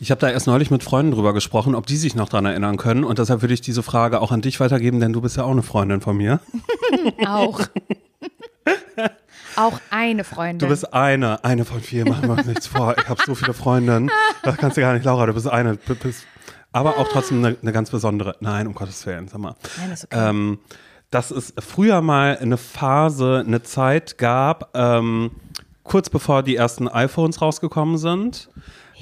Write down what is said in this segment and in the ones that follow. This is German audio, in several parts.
Ich habe da erst neulich mit Freunden drüber gesprochen, ob die sich noch dran erinnern können. Und deshalb würde ich diese Frage auch an dich weitergeben, denn du bist ja auch eine Freundin von mir. Auch. auch eine Freundin. Du bist eine, eine von vielen, machen wir uns nichts vor. Ich habe so viele Freundinnen. Das kannst du gar nicht, Laura, du bist eine. Du bist, aber auch trotzdem eine, eine ganz besondere. Nein, um Gottes Willen, sag mal. Nein, ist okay. Ähm, dass es früher mal eine Phase, eine Zeit gab, ähm, kurz bevor die ersten iPhones rausgekommen sind,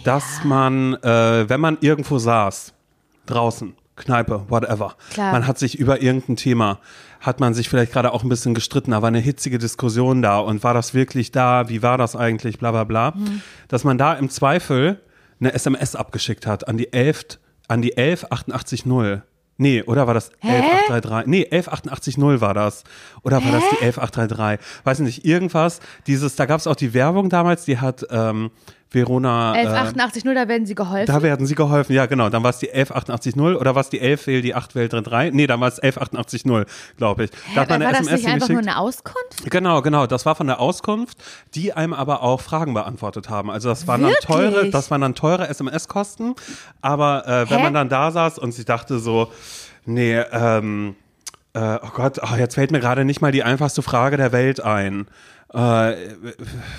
dass man, äh, wenn man irgendwo saß, draußen, Kneipe, whatever, Klar. man hat sich über irgendein Thema, hat man sich vielleicht gerade auch ein bisschen gestritten, da war eine hitzige Diskussion da und war das wirklich da, wie war das eigentlich, bla bla bla, Mhm. dass man da im Zweifel eine SMS abgeschickt hat an die 11, an die 11880. Nee, oder war das 11833? Nee, 11880 war das. Oder war das die 11833? Weiß nicht, irgendwas. Dieses, da gab es auch die Werbung damals, die hat ähm, Verona. Äh, 1188 0, da werden sie geholfen. da werden sie geholfen. Ja, genau. Dann war es die 11880 oder war es die 11 wähl, die 8 wähl 33? Nee, dann war es 11880, glaube ich. Da hat man war eine das SMS nicht einfach nur eine Auskunft? Genau, genau. Das war von der Auskunft, die einem aber auch Fragen beantwortet haben. Also das waren dann Wirklich? teure, das waren dann teure SMS-Kosten. Aber äh, wenn Hä? man dann da saß und sich dachte so, nee, ähm, äh, oh Gott, oh, jetzt fällt mir gerade nicht mal die einfachste Frage der Welt ein. Äh,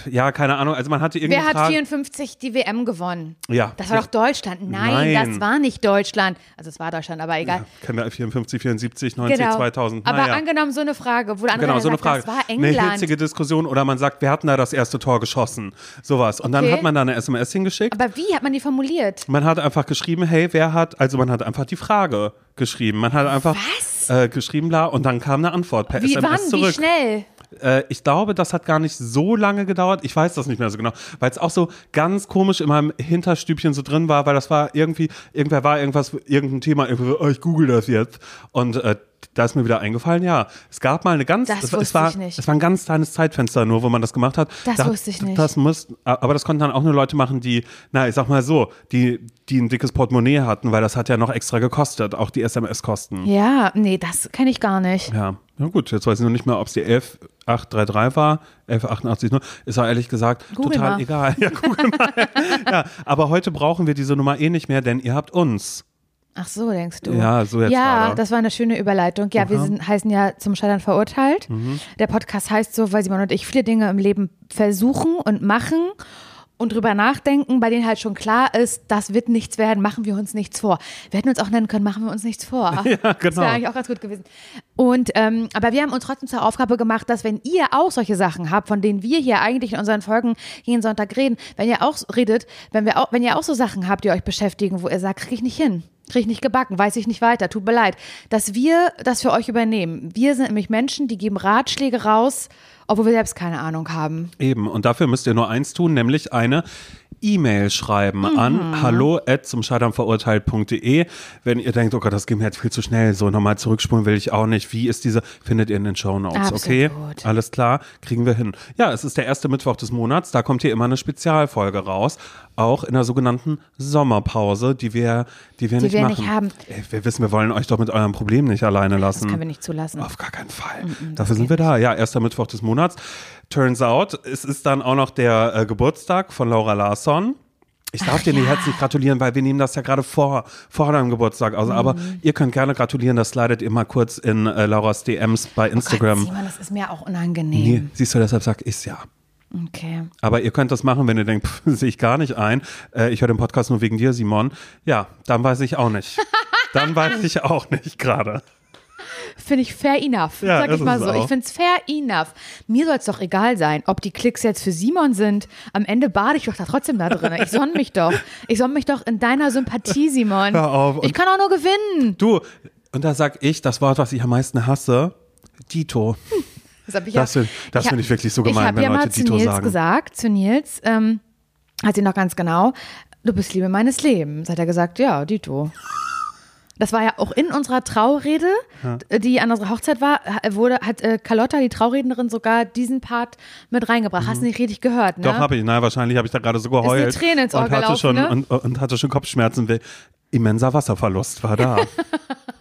ja, keine Ahnung. Also man hatte irgendwie Wer hat Fragen- 54 die WM gewonnen? Ja. Das war Ja. doch Deutschland. Nein, Nein. das war nicht Deutschland. Also es war Deutschland, aber egal. Kennen wir 54, 74, 90, genau. 2000. Aber naja. angenommen so eine Frage, wo der andere Genau, so eine sagt, Frage. das war Eine England. hitzige Diskussion oder man sagt, wir hatten da das erste Tor geschossen. Sowas. Und dann Okay. hat man da eine SMS hingeschickt. aber wie hat man die formuliert? Man hat einfach geschrieben, hey, wer hat, also man hat einfach die Frage geschrieben. Man hat einfach Was? Äh, geschrieben, bla, und dann kam eine Antwort per Wie SMS wann? zurück. Wie schnell? Äh, ich glaube, das hat gar nicht so lange gedauert. Ich weiß das nicht mehr so genau, weil es auch so ganz komisch in meinem Hinterstübchen so drin war, weil das war irgendwie, irgendwer war irgendwas, irgendein Thema, irgendwie oh, ich google das jetzt. Und äh, da ist mir wieder eingefallen, ja, es gab mal eine ganz, Das es, war- es war, es war ein ganz kleines Zeitfenster nur, wo man das gemacht hat. Das da, wusste ich nicht. Das muss, aber das konnten dann auch nur Leute machen, die, na, ich sag mal so, die, die ein dickes Portemonnaie hatten, weil das hat ja noch extra gekostet, auch die SMS-Kosten. Ja, nee, das kenne ich gar nicht. Ja, na gut, jetzt weiß ich noch nicht mehr, ob es die 11833 war, 1188, ist ja ehrlich gesagt Google total mal. egal. Ja, ja, aber heute brauchen wir diese Nummer eh nicht mehr, denn ihr habt uns. Ach so, denkst du? Ja, so jetzt Ja, gerade. das war eine schöne Überleitung. Ja, wir sind, heißen ja zum Scheitern verurteilt. Mhm. Der Podcast heißt so, weil Simon und ich viele Dinge im Leben versuchen und machen und drüber nachdenken, bei denen halt schon klar ist, das wird nichts werden, machen wir uns nichts vor. Wir hätten uns auch nennen können, machen wir uns nichts vor. Ja, Das genau. wäre eigentlich auch ganz gut gewesen. Und ähm, aber wir haben uns trotzdem zur Aufgabe gemacht, dass wenn ihr auch solche Sachen habt, von denen wir hier eigentlich in unseren Folgen jeden Sonntag reden, wenn ihr auch so- redet, wenn wir auch, wenn ihr auch so Sachen habt, die euch beschäftigen, wo ihr sagt, krieg ich nicht hin, krieg ich nicht gebacken, weiß ich nicht weiter, tut mir leid, dass wir das für euch übernehmen. Wir sind nämlich Menschen, die geben Ratschläge raus, obwohl wir selbst keine Ahnung haben. Eben, und dafür müsst ihr nur eins tun, nämlich eine E-Mail schreiben an hallo zum Scheiternverurteilt.de. Wenn ihr denkt, oh Gott, das geht mir jetzt viel zu schnell, so nochmal zurückspulen will ich auch nicht. Wie ist diese? Findet ihr in den Show Notes, okay? Alles klar, kriegen wir hin. Ja, es ist der erste Mittwoch des Monats, da kommt hier immer eine Spezialfolge raus, auch in der sogenannten Sommerpause, die wir, die wir Die nicht wir machen. nicht haben. Ey, wir wissen, wir wollen euch doch mit eurem Problem nicht alleine lassen. Das können wir nicht zulassen. Auf gar keinen Fall. Dafür sind wir da. Ja, erster Mittwoch des Monats. Turns out, es ist dann auch noch der äh, Geburtstag von Laura Larsson. Ich darf dir nicht herzlich gratulieren, weil wir nehmen das ja gerade vor, vor deinem Geburtstag aus. Aber Mhm. ihr könnt gerne gratulieren. Das slidet ihr mal kurz in äh, Lauras DMs bei Instagram. Oh Gott, Simon, das ist mir auch nee, unangenehm. siehst du, deshalb sag ich's ja. Okay. Aber ihr könnt das machen, wenn ihr denkt, sehe ich gar nicht ein. Äh, ich höre den Podcast nur wegen dir, Simon. Ja, dann weiß ich auch nicht. Dann weiß ich auch nicht gerade. Finde ich fair enough. Ja, sag ich mal so. auch. Ich finde es fair enough. Mir soll es doch egal sein, ob die Klicks jetzt für Simon sind. Am Ende bade ich doch da trotzdem da drin. Ich sonne mich doch. Ich sonne mich doch in deiner Sympathie, Simon. Hör auf. Ich kann auch nur gewinnen. Du, und da sag ich das Wort, was ich am meisten hasse. Dito. Das, hab ich Das ja, find- das hab- find ich wirklich so gemein, Ich habe wenn ja Leute mal zu Dito Nils sagen. gesagt, zu Nils, ähm, hat sie noch ganz genau, du bist Liebe meines Lebens. Hat er gesagt, ja, Dito. Das war ja auch in unserer Traurede, die an unserer Hochzeit war, wurde, hat äh, Carlotta, die Traurednerin, sogar diesen Part mit reingebracht. Hast du nicht richtig gehört, ne? Mhm. Doch, habe ich. Nein, wahrscheinlich habe ich da gerade so geheult. Ist eine Träne ins Auge und hatte gelaufen, schon ne? und, und hatte schon Kopfschmerzen. Immenser Wasserverlust war da.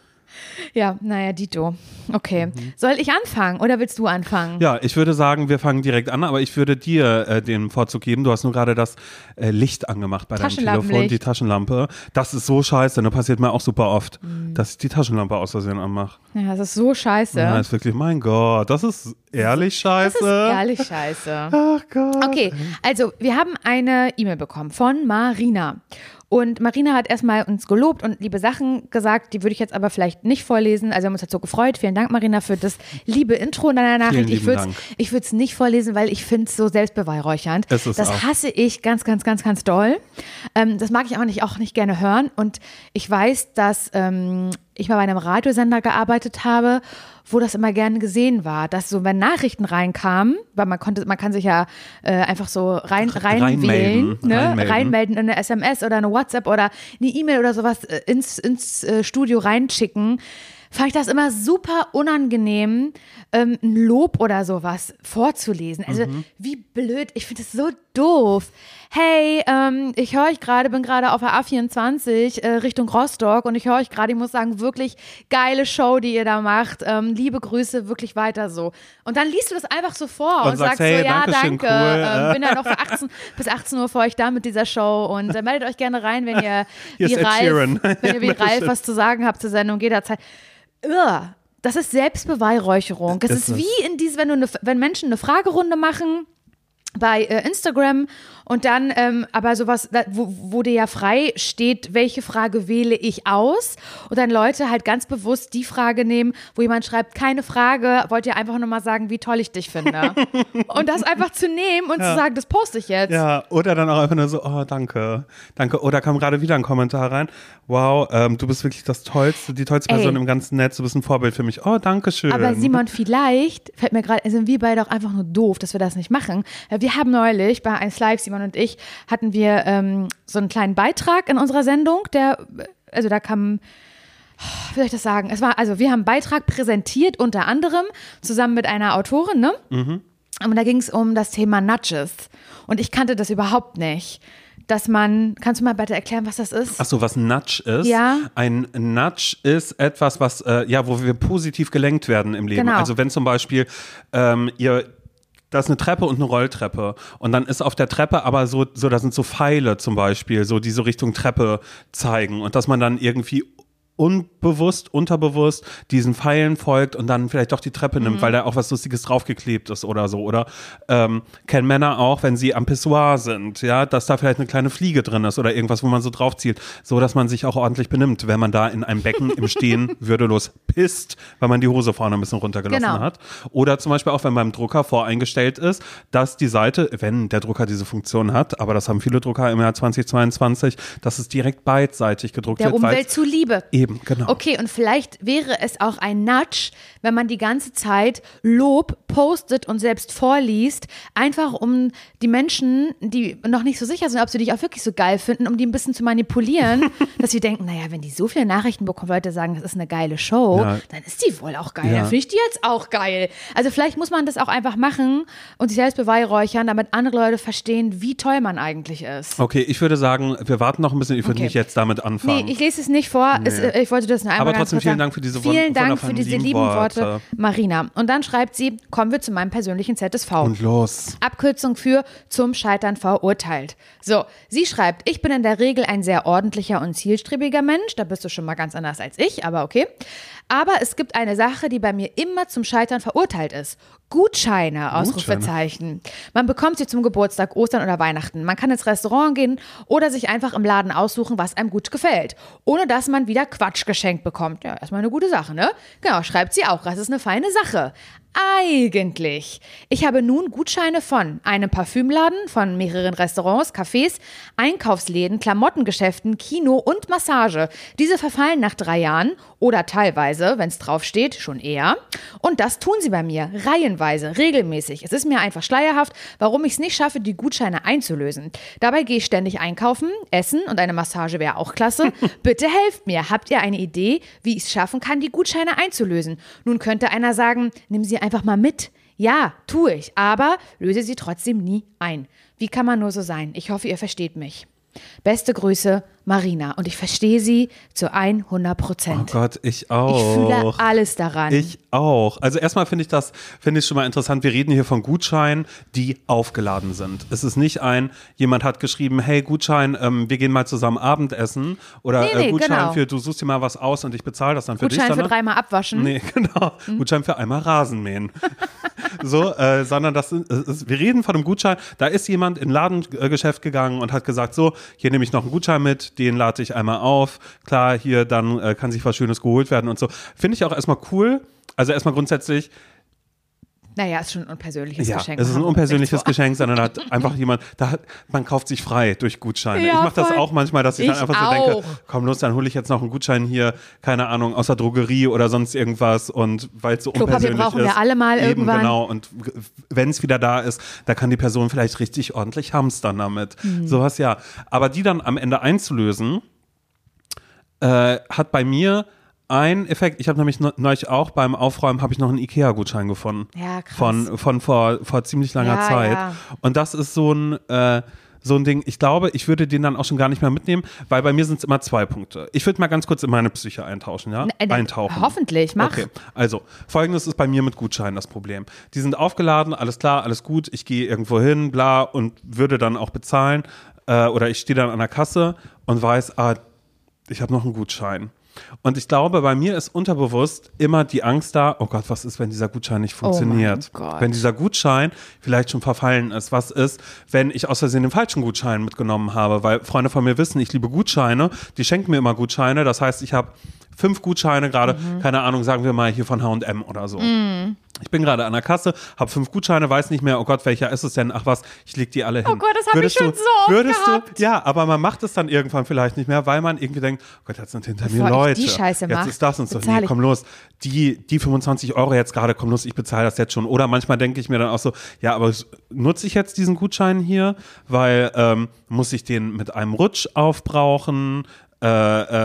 Ja, naja, Dito. Okay. Mhm. Soll ich anfangen oder willst du anfangen? Ja, ich würde sagen, wir fangen direkt an, aber ich würde dir äh, den Vorzug geben. Du hast nur gerade das äh, Licht angemacht bei deinem Telefon, die Taschenlampe. Das ist so scheiße, das passiert mir auch super oft, Mhm. dass ich die Taschenlampe aus Versehen anmache. Ja, das ist so scheiße. Ja, ist wirklich, mein Gott, das ist ehrlich das scheiße. ist ehrlich scheiße. Ach Gott. Okay, also wir haben eine E-Mail bekommen von Marina. Und Marina hat erstmal uns gelobt und liebe Sachen gesagt, die würde ich jetzt aber vielleicht nicht vorlesen. Also wir haben uns dazu gefreut. Vielen Dank, Marina, für das liebe Intro in deiner Nachricht. ich würde es nicht vorlesen, weil ich finde es so selbstbeweihräuchernd. Das auch. hasse ich ganz, ganz, ganz, ganz doll. Ähm, das mag ich auch nicht, auch nicht gerne hören. Und ich weiß, dass ähm, ich mal bei einem Radiosender gearbeitet habe, wo das immer gerne gesehen war, dass so, wenn Nachrichten reinkamen, weil man konnte, man kann sich ja äh, einfach so rein, reinwählen, Reinmelden, ne? reinmelden. reinmelden in eine SMS oder eine WhatsApp oder eine E-Mail oder sowas äh, ins, ins äh, Studio reinschicken, fand ich das immer super unangenehm, ähm, ein Lob oder sowas vorzulesen. Also Mhm. wie blöd, ich finde das so doof. Hey, ähm, ich höre euch gerade, bin gerade auf der A24 äh, Richtung Rostock und ich höre euch gerade, ich muss sagen, wirklich geile Show, die ihr da macht. Ähm, liebe Grüße, wirklich weiter so. Und dann liest du das einfach so vor und, Und sagst, hey, so, ja, danke, cool. ähm, bin ja noch für 18, bis 18 Uhr für euch da mit dieser Show und äh, meldet euch gerne rein, wenn ihr wie Ralf, wenn ihr wie Ralf was zu sagen habt zur Sendung, jederzeit. Irr. Das ist Selbstbeweihräucherung. Es Ist ist wie in diese, wenn, du wenn Menschen eine Fragerunde machen bei äh, Instagram und dann ähm, aber sowas, da- wo, wo dir ja frei steht, welche Frage wähle ich aus und dann Leute halt ganz bewusst die Frage nehmen, wo jemand schreibt, keine Frage, wollt ihr einfach nur mal sagen, wie toll ich dich finde. und das einfach zu nehmen und zu sagen, das poste ich jetzt. Ja, oder dann auch einfach nur so, oh, danke, danke. Oder kam gerade wieder ein Kommentar rein, wow, ähm, du bist wirklich das Tollste, die tollste Ey. Person im ganzen Netz, du bist ein Vorbild für mich. Oh, danke schön. Aber Simon, vielleicht fällt mir gerade, sind wir beide auch einfach nur doof, dass wir das nicht machen. Weil Wir haben neulich bei 1 Live, Simon und ich, hatten wir ähm, so einen kleinen Beitrag in unserer Sendung, der, also da kam, wie soll ich das sagen? Es war, also wir haben einen Beitrag präsentiert, unter anderem zusammen mit einer Autorin, ne? Und da ging es um das Thema Nudges. Und ich kannte das überhaupt nicht. Dass man, kannst du mal bitte erklären, was das ist? Ach so, was ein Nudge ist? Ja. Ein Nudge ist etwas, was, äh, ja, wo wir positiv gelenkt werden im Leben. Genau. Also wenn zum Beispiel ähm, ihr da ist eine Treppe und eine Rolltreppe. Und dann ist auf der Treppe aber so, so, da sind so Pfeile zum Beispiel, so die so Richtung Treppe zeigen. Und dass man dann irgendwie unbewusst, unterbewusst diesen Pfeilen folgt und dann vielleicht doch die Treppe Mhm. nimmt, weil da auch was Lustiges draufgeklebt ist oder so. Oder ähm, kennen Männer auch, wenn sie am Pissoir sind, ja, dass da vielleicht eine kleine Fliege drin ist oder irgendwas, wo man so drauf zielt, so dass man sich auch ordentlich benimmt, wenn man da in einem Becken im Stehen würdelos pisst, weil man die Hose vorne ein bisschen runtergelassen Genau. hat. Oder zum Beispiel auch, wenn beim Drucker voreingestellt ist, dass die Seite, wenn der Drucker diese Funktion hat, aber das haben viele Drucker im Jahr 2022, dass es direkt beidseitig gedruckt Der wird. weil- Umwelt zuliebe. Eben, genau. Okay, und vielleicht wäre es auch ein Nudge, wenn man die ganze Zeit Lob postet und selbst vorliest, einfach um die Menschen, die noch nicht so sicher sind, ob sie dich auch wirklich so geil finden, um die ein bisschen zu manipulieren, dass sie denken, naja, wenn die so viele Nachrichten bekommen, Leute sagen, das ist eine geile Show, Ja. dann ist die wohl auch geil. Ja. Dann finde ich die jetzt auch geil. Also vielleicht muss man das auch einfach machen und sich selbst beweihräuchern, damit andere Leute verstehen, wie toll man eigentlich ist. Okay, ich würde sagen, wir warten noch ein bisschen, ich würde Okay. nicht jetzt damit anfangen. Nee, ich lese es nicht vor. Es, äh, ich wollte das nur einmal Aber trotzdem vielen. Dank für diese wun- Vielen Dank für diese lieben Worte, Worte. Marina. Und dann schreibt sie, kommen wir zu meinem persönlichen ZSV. Und los. Abkürzung für zum Scheitern verurteilt. So, sie schreibt, ich bin in der Regel ein sehr ordentlicher und zielstrebiger Mensch. Da bist du schon mal ganz anders als ich, aber okay. Aber es gibt eine Sache, die bei mir immer zum Scheitern verurteilt ist. Gutscheine, Ausrufezeichen. Man bekommt sie zum Geburtstag, Ostern oder Weihnachten. Man kann ins Restaurant gehen oder sich einfach im Laden aussuchen, was einem gut gefällt. Ohne dass man wieder Quatsch geschenkt bekommt. Ja, erstmal eine gute Sache, ne? Genau, schreibt sie auch. Das ist eine feine Sache. Eigentlich. Ich habe nun Gutscheine von einem Parfümladen, von mehreren Restaurants, Cafés, Einkaufsläden, Klamottengeschäften, Kino und Massage. Diese verfallen nach drei Jahren oder teilweise, wenn es draufsteht, schon eher. Und das tun sie bei mir, reihenweise, regelmäßig. Es ist mir einfach schleierhaft, warum ich es nicht schaffe, die Gutscheine einzulösen. Dabei gehe ich ständig einkaufen, essen und eine Massage wäre auch klasse. Bitte helft mir. Habt ihr eine Idee, wie ich es schaffen kann, die Gutscheine einzulösen? Nun könnte einer sagen, nimm sie einfach mal mit. Ja, tue ich, aber löse sie trotzdem nie ein. Wie kann man nur so sein? Ich hoffe, ihr versteht mich. Beste Grüße, Marina. Und ich verstehe sie zu 100 Prozent. Oh Gott, ich auch. Ich fühle alles daran. Ich auch. Also erstmal finde ich das, finde ich schon mal interessant. Wir reden hier von Gutscheinen, die aufgeladen sind. Es ist nicht ein, jemand hat geschrieben, hey Gutschein, ähm, wir gehen mal zusammen Abendessen oder Nee, nee, äh, Gutschein genau. für, du suchst dir mal was aus und ich bezahle das dann für Gutschein dich. für sondern- dreimal abwaschen. Nee, genau. Gutschein für einmal Rasenmähen. so, äh, sondern das ist, wir reden von einem Gutschein. Da ist jemand in ein Ladengeschäft gegangen und hat gesagt, so, hier nehme ich noch einen Gutschein mit, den lade ich einmal auf. Klar, hier dann äh, kann sich was Schönes geholt werden und so. Finde ich auch erstmal cool. Also erstmal grundsätzlich, Naja, ist schon ein unpersönliches ja, Geschenk. es ist ein unpersönliches. Geschenk, sondern hat einfach jemand, da hat, man kauft sich frei durch Gutscheine. Ja, ich mache das auch manchmal, dass ich, dann Ich einfach so auch. denke, komm los, dann hole ich jetzt noch einen Gutschein hier, keine Ahnung, aus der Drogerie oder sonst irgendwas und weil es so Klopapier unpersönlich brauchen ist. wir alle mal Eben, irgendwann. genau. Und wenn es wieder da ist, da kann die Person vielleicht richtig ordentlich hamstern damit. Mhm. Sowas ja. Aber die dann am Ende einzulösen, äh, hat bei mir ein Effekt. Ich habe nämlich ne- neulich auch beim Aufräumen habe ich noch einen Ikea-Gutschein gefunden. Ja, krass. Von, von vor, vor ziemlich langer Ja, Zeit. ja. Und das ist so ein, äh, so ein Ding, ich glaube, ich würde den dann auch schon gar nicht mehr mitnehmen, weil bei mir sind es immer zwei Punkte. Ich würde mal ganz kurz in meine Psyche eintauschen, ja? Äh, Eintauchen. Hoffentlich, mach. Okay, also folgendes ist bei mir mit Gutscheinen das Problem. Die sind aufgeladen, alles klar, alles gut, ich gehe irgendwo hin, bla und würde dann auch bezahlen äh, oder ich stehe dann an der Kasse und weiß, ah, ich habe noch einen Gutschein. Und ich glaube, bei mir ist unterbewusst immer die Angst da, oh Gott, was ist, wenn dieser Gutschein nicht funktioniert? Oh. Wenn dieser Gutschein vielleicht schon verfallen ist. Was ist, wenn ich aus Versehen den falschen Gutschein mitgenommen habe? Weil Freunde von mir wissen, ich liebe Gutscheine. Die schenken mir immer Gutscheine. Das heißt, ich habe fünf Gutscheine gerade, Mhm. keine Ahnung, sagen wir mal hier von H&M oder so. Ich bin gerade an der Kasse, habe fünf Gutscheine, weiß nicht mehr, oh Gott, welcher ist es denn? Ach was, ich leg die alle hin. Oh Gott, das hab ich schon du, so oft würdest gehabt. Du, ja, aber man macht es dann irgendwann vielleicht nicht mehr, weil man irgendwie denkt, oh Gott, jetzt sind hinter mir Bevor ich Leute. die Scheiße jetzt mach, ist das und so. Nee, komm los. Die, die 25 Euro jetzt gerade, komm los, ich bezahle das jetzt schon. Oder manchmal denke ich mir dann auch so, ja, aber nutze ich jetzt diesen Gutschein hier, weil ähm, muss ich den mit einem Rutsch aufbrauchen? Äh,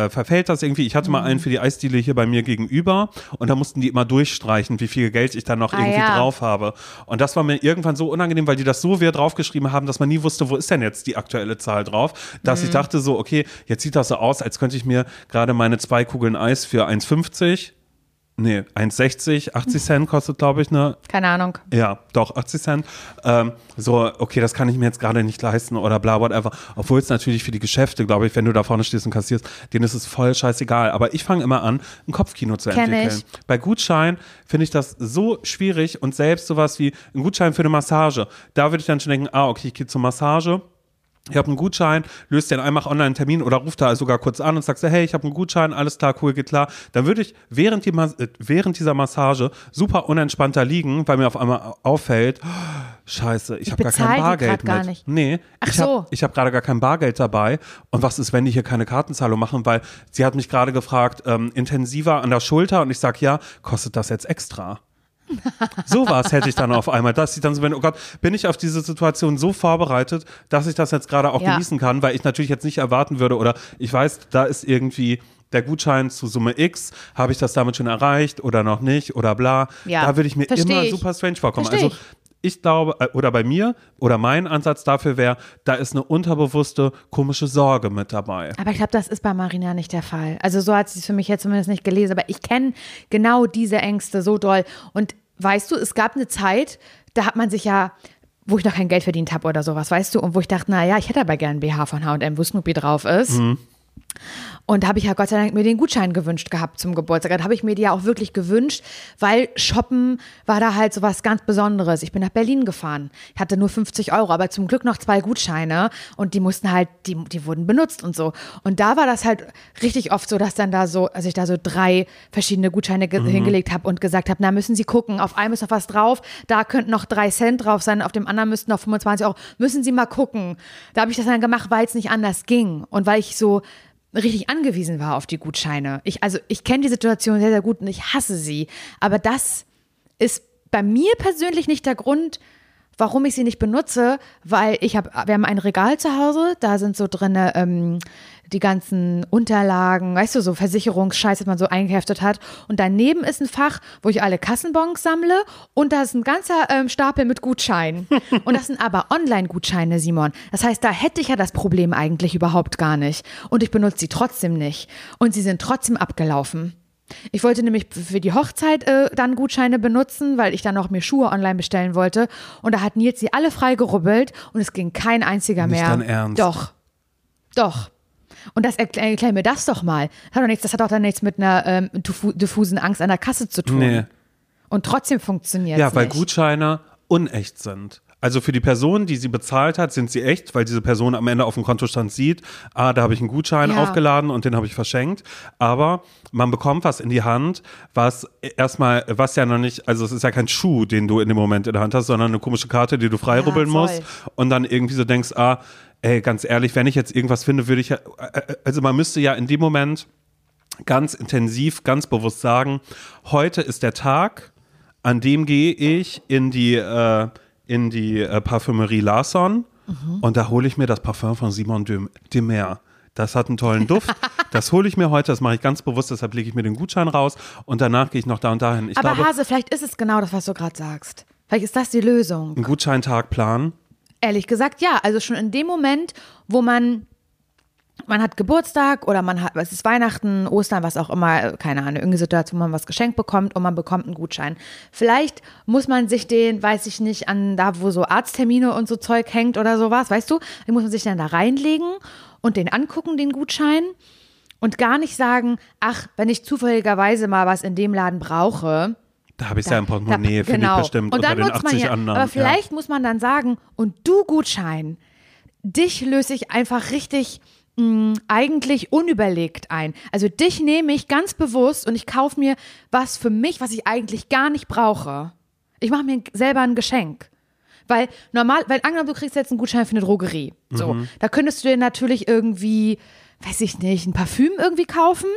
äh, verfällt das irgendwie? Ich hatte mal Mhm. einen für die Eisdiele hier bei mir gegenüber und da mussten die immer durchstreichen, wie viel Geld ich dann noch Ah, irgendwie ja. drauf habe. Und das war mir irgendwann so unangenehm, weil die das so wieder draufgeschrieben haben, dass man nie wusste, wo ist denn jetzt die aktuelle Zahl drauf, dass Mhm. ich dachte so, okay, jetzt sieht das so aus, als könnte ich mir gerade meine zwei Kugeln Eis für 1,50 Nee, 1,60, 80 Cent kostet, glaube ich, ne? Keine Ahnung. Ja, doch, 80 Cent. Ähm, so, okay, das kann ich mir jetzt gerade nicht leisten oder bla, whatever. Obwohl es natürlich für die Geschäfte, glaube ich, wenn du da vorne stehst und kassierst, denen ist es voll scheißegal. Aber ich fange immer an, ein Kopfkino zu Kenn entwickeln. ich. Bei Gutschein finde ich das so schwierig und selbst sowas wie ein Gutschein für eine Massage, da würde ich dann schon denken, ah, okay, ich gehe zur Massage. Ich habe einen Gutschein, löst den einfach online einen Termin oder ruft da sogar kurz an und sagst, hey, ich habe einen Gutschein, alles klar, cool, geht klar. Dann würde ich während, die, äh, während dieser Massage super unentspannter liegen, weil mir auf einmal auffällt, oh, scheiße, ich, habe gar kein Bargeld gar mit. nicht. Nee, Ach ich so. habe ich hab gerade gar kein Bargeld dabei. Und was ist, wenn die hier keine Kartenzahlung machen? Weil sie hat mich gerade gefragt, ähm, intensiver an der Schulter und ich sag ja, kostet das jetzt extra? Sowas hätte ich dann auf einmal, dass ich dann so bin, oh Gott, bin ich auf diese Situation so vorbereitet, dass ich das jetzt gerade auch Ja. genießen kann, weil ich natürlich jetzt nicht erwarten würde oder ich weiß, da ist irgendwie der Gutschein zu Summe X, habe ich das damit schon erreicht oder noch nicht oder bla. Ja, Da würde ich mir versteh immer ich. super strange vorkommen. Versteh also ich glaube, äh, oder bei mir, oder mein Ansatz dafür wäre, da ist eine unterbewusste, komische Sorge mit dabei. Aber ich glaube, das ist bei Marina nicht der Fall. Also so hat sie es für mich jetzt zumindest nicht gelesen. Aber ich kenne genau diese Ängste so doll. Und weißt du, es gab eine Zeit, da hat man sich ja, wo ich noch kein Geld verdient habe oder sowas, weißt du, und wo ich dachte, naja, ich hätte aber gern BH von H&M, wo Snoopy drauf ist. Und da habe ich ja Gott sei Dank mir den Gutschein gewünscht gehabt zum Geburtstag. Da habe ich mir die ja auch wirklich gewünscht, weil Shoppen war da halt so was ganz Besonderes. Ich bin nach Berlin gefahren. Ich hatte nur 50 Euro, aber zum Glück noch zwei Gutscheine und die mussten halt, die, die wurden benutzt und so. Und da war das halt richtig oft so, dass dann da so, also ich da so drei verschiedene Gutscheine ge- hingelegt habe und gesagt habe, na müssen Sie gucken, auf einem ist noch was drauf, da könnten noch drei Cent drauf sein, auf dem anderen müssten noch 25 Euro. Müssen Sie mal gucken. Da habe ich das dann gemacht, weil es nicht anders ging und weil ich so richtig angewiesen war auf die Gutscheine. Ich, also ich kenne die Situation sehr, sehr gut und ich hasse sie. Aber das ist bei mir persönlich nicht der Grund, warum ich sie nicht benutze, weil ich habe, wir haben ein Regal zu Hause, da sind so drinne ähm, die ganzen Unterlagen, weißt du, so Versicherungsscheiß, das man so eingeheftet hat. Und daneben ist ein Fach, wo ich alle Kassenbons sammle und da ist ein ganzer ähm, Stapel mit Gutscheinen. und das sind aber Online-Gutscheine, Simon. Das heißt, da hätte ich ja das Problem eigentlich überhaupt gar nicht. Und ich benutze sie trotzdem nicht. Und sie sind trotzdem abgelaufen. Ich wollte nämlich für die Hochzeit äh, dann Gutscheine benutzen, weil ich dann noch mir Schuhe online bestellen wollte. Und da hat Nils sie alle freigerubbelt und es ging kein einziger Nicht mehr. dein Ernst? Doch. Doch. Und das erklär, erklär mir das doch mal. Das hat doch nichts, das hat doch dann nichts mit einer ähm, diffu- diffusen Angst an der Kasse zu tun. Nee. Und trotzdem funktioniert es Ja, weil nicht. Gutscheine unecht sind. Also für die Person, die sie bezahlt hat, sind sie echt, weil diese Person am Ende auf dem Kontostand sieht, ah, da habe ich einen Gutschein Ja. aufgeladen und den habe ich verschenkt. Aber man bekommt was in die Hand, was erstmal, was ja noch nicht, also es ist ja kein Schuh, den du in dem Moment in der Hand hast, sondern eine komische Karte, die du freirubbeln Ja, musst und dann irgendwie so denkst, ah, ey, ganz ehrlich, wenn ich jetzt irgendwas finde, würde ich ja, äh, also man müsste ja in dem Moment ganz intensiv, ganz bewusst sagen, heute ist der Tag, an dem gehe ich in die, äh, in die äh, Parfümerie Larson und da hole ich mir das Parfum von Simon de, de Mer. Das hat einen tollen Duft. Das hole ich mir heute, das mache ich ganz bewusst, deshalb lege ich mir den Gutschein raus und danach gehe ich noch da und dahin. Ich Aber glaube, Hase, vielleicht ist es genau das, was du gerade sagst. Vielleicht ist das die Lösung. einen Gutscheintag planen. Ehrlich gesagt, ja. Also schon in dem Moment, wo man man hat Geburtstag oder man hat, es ist Weihnachten, Ostern, was auch immer, keine Ahnung, irgendeine Situation, wo man was geschenkt bekommt und man bekommt einen Gutschein. Vielleicht muss man sich den, weiß ich nicht, an da, wo so Arzttermine und so Zeug hängt oder sowas, weißt du, den muss man sich dann da reinlegen und den angucken, den Gutschein. Und gar nicht sagen, ach, wenn ich zufälligerweise mal was in dem Laden brauche, Da habe ich es ja im Portemonnaie, finde ich bestimmt, Und unter dann den nutzt man 80 ja, anderen. Aber ja. vielleicht muss man dann sagen, und du Gutschein, dich löse ich einfach richtig mh, eigentlich unüberlegt ein. Also dich nehme ich ganz bewusst und ich kaufe mir was für mich, was ich eigentlich gar nicht brauche. Ich mache mir selber ein Geschenk. Weil normal, weil angenommen, du kriegst jetzt einen Gutschein für eine Drogerie. So, Mhm. da könntest du dir natürlich irgendwie, weiß ich nicht, ein Parfüm irgendwie kaufen.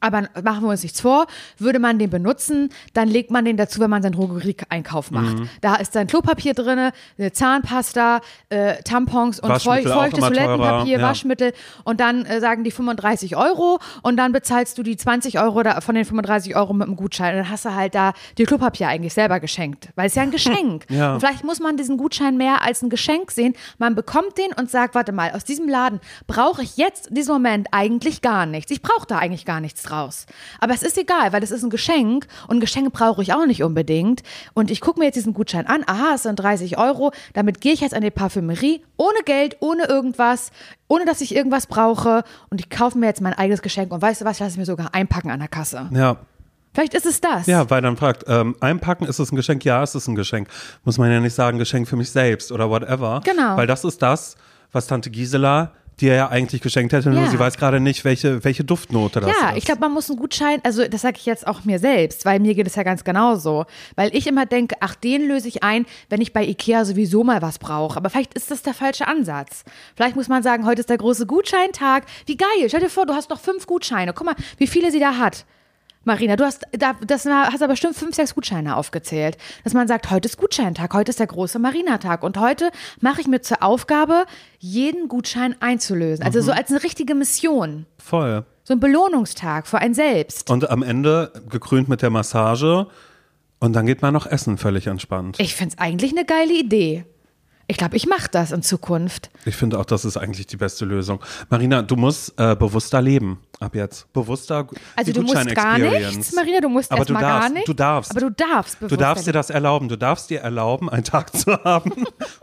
Aber machen wir uns nichts vor, würde man den benutzen, dann legt man den dazu, wenn man seinen Drogerie-Einkauf macht. Mhm. Da ist dann Klopapier drin, eine Zahnpasta, äh, Tampons und feuchtes Toilettenpapier, ja. Waschmittel und dann äh, sagen die 35 Euro und dann bezahlst du die 20 Euro da, von den 35 Euro mit dem Gutschein. Und dann hast du halt da die Klopapier eigentlich selber geschenkt, weil es ja ein Geschenk. Ja. Und vielleicht muss man diesen Gutschein mehr als ein Geschenk sehen. Man bekommt den und sagt, warte mal, aus diesem Laden brauche ich jetzt in diesem Moment eigentlich gar nichts. Ich brauche da eigentlich gar nichts draus. Aber es ist egal, weil das ist ein Geschenk und Geschenke brauche ich auch nicht unbedingt. Und ich gucke mir jetzt diesen Gutschein an. Aha, es sind 30 Euro. Damit gehe ich jetzt an die Parfümerie, ohne Geld, ohne irgendwas, ohne dass ich irgendwas brauche. Und ich kaufe mir jetzt mein eigenes Geschenk. Und weißt du was, ich lasse es mir sogar einpacken an der Kasse. Ja, Vielleicht ist es das. Ja, weil dann fragt, ähm, einpacken, ist es ein Geschenk? Ja, es ist ein Geschenk. Muss man ja nicht sagen, Geschenk für mich selbst oder whatever. Genau. Weil das ist das, was Tante Gisela dir ja eigentlich geschenkt hätte, nur Ja. sie weiß gerade nicht, welche, welche Duftnote das Ja, ist. ich glaube, man muss einen Gutschein, also das sage ich jetzt auch mir selbst, weil mir geht es ja ganz genauso. Weil ich immer denke, ach, den löse ich ein, wenn ich bei Ikea sowieso mal was brauche. Aber vielleicht ist das der falsche Ansatz. Vielleicht muss man sagen, heute ist der große Gutscheintag. Wie geil, stell dir vor, du hast noch fünf Gutscheine. Guck mal, wie viele sie da hat. Marina, du hast, da, das hast aber bestimmt fünf, sechs Gutscheine aufgezählt. Dass man sagt, heute ist Gutscheintag, heute ist der große Marina-Tag. Und heute mache ich mir zur Aufgabe, jeden Gutschein einzulösen. Also so als eine richtige Mission. Voll. So ein Belohnungstag für ein selbst. Und am Ende gekrönt mit der Massage und dann geht man noch essen, völlig entspannt. Ich finde es eigentlich eine geile Idee. Ich glaube, ich mache das in Zukunft. Ich finde auch, das ist eigentlich die beste Lösung. Marina, du musst äh, bewusster leben ab jetzt. Bewusster. Also du musst gar nichts, Marina, du musst Aber du erstmal darfst, gar nichts. Du darfst. Aber du darfst Du darfst dir das erlauben. Du darfst dir erlauben, einen Tag zu haben,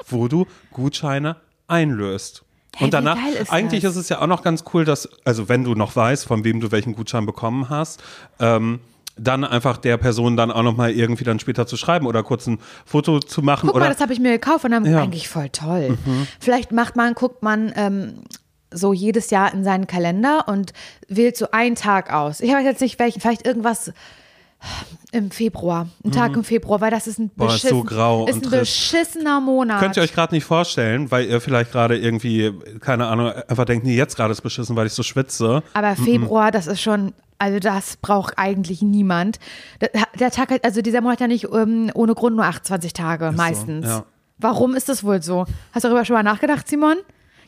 wo du Gutscheine einlöst. Hey, Und danach, wie geil ist eigentlich das? ist es ja auch noch ganz cool, dass, also wenn du noch weißt, von wem du welchen Gutschein bekommen hast, ähm, dann einfach der Person dann auch noch mal irgendwie dann später zu schreiben oder kurz ein Foto zu machen Guck mal, das habe ich mir gekauft und dann Ja. Mhm. eigentlich voll toll. Vielleicht macht man, guckt man ähm, so jedes Jahr in seinen Kalender und wählt so einen Tag aus. Ich weiß jetzt nicht welchen, vielleicht irgendwas im Februar, ein Tag im Februar, weil das ist ein, Mhm. Boah, ist so beschissen- grau ist ein beschissener Monat. Könnt ihr euch gerade nicht vorstellen, weil ihr vielleicht gerade irgendwie, keine Ahnung, einfach denkt, nee, jetzt gerade ist beschissen, weil ich so schwitze. Aber Februar, das ist schon, also das braucht eigentlich niemand. Der, der Tag, hat- also dieser Monat hat ja nicht ähm, ohne Grund nur 28 Tage meistens. ja. Warum ist das wohl so? Hast du darüber schon mal nachgedacht, Simon?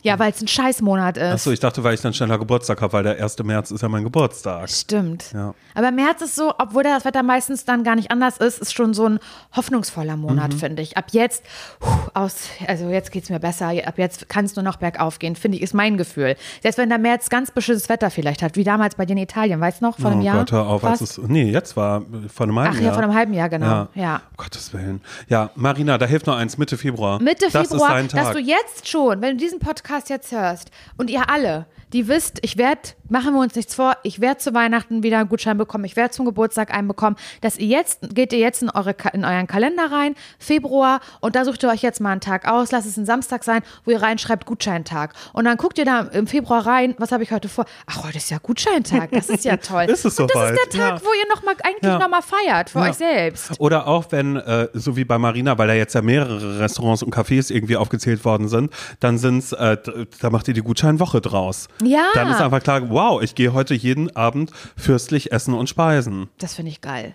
Ja, weil es ein Scheißmonat ist. Achso, ich dachte, weil ich dann schneller Geburtstag habe, weil der 1. März ist ja mein Geburtstag. Stimmt. Ja. Aber März ist so, obwohl das Wetter meistens dann gar nicht anders ist, ist schon so ein hoffnungsvoller Monat, Mhm. finde ich. Ab jetzt, puh, aus, also jetzt geht's mir besser, ab jetzt kann es nur noch bergauf gehen, finde ich, ist mein Gefühl. Selbst wenn der März ganz beschissenes Wetter vielleicht hat, wie damals bei dir in Italien, weißt du noch, vor einem oh Jahr? Gott, hör auf. Als es, nee, jetzt war vor einem halben Ach Jahr. ja, vor einem halben Jahr, genau. Ja. Ja. Um Gottes Willen. Ja, Marina, da hilft noch eins, Mitte Februar. Mitte das Februar, ist dein Tag. dass du jetzt schon, wenn du diesen Podcast jetzt hörst und ihr alle, die wisst, ich werde, machen wir uns nichts vor, ich werde zu Weihnachten wieder einen Gutschein bekommen, ich werde zum Geburtstag einen bekommen, dass ihr jetzt, geht ihr jetzt in, eure, in euren Kalender rein, Februar, und da sucht ihr euch jetzt mal einen Tag aus, lasst es ein Samstag sein, wo ihr reinschreibt Gutscheintag. Und dann guckt ihr da im Februar rein, was habe ich heute vor? Ach, heute ist ja Gutscheintag, das ist ja toll. Ist es und das ist der Tag, Ja. wo ihr noch mal, eigentlich Ja. noch mal feiert, für Ja. euch selbst. Oder auch wenn, äh, so wie bei Marina, weil da jetzt ja mehrere Restaurants und Cafés irgendwie aufgezählt worden sind, dann sind's, äh, d- da macht ihr die Gutscheinwoche draus. Ja. Dann ist einfach klar, wow, ich gehe heute jeden Abend fürstlich essen und speisen. Das finde ich geil.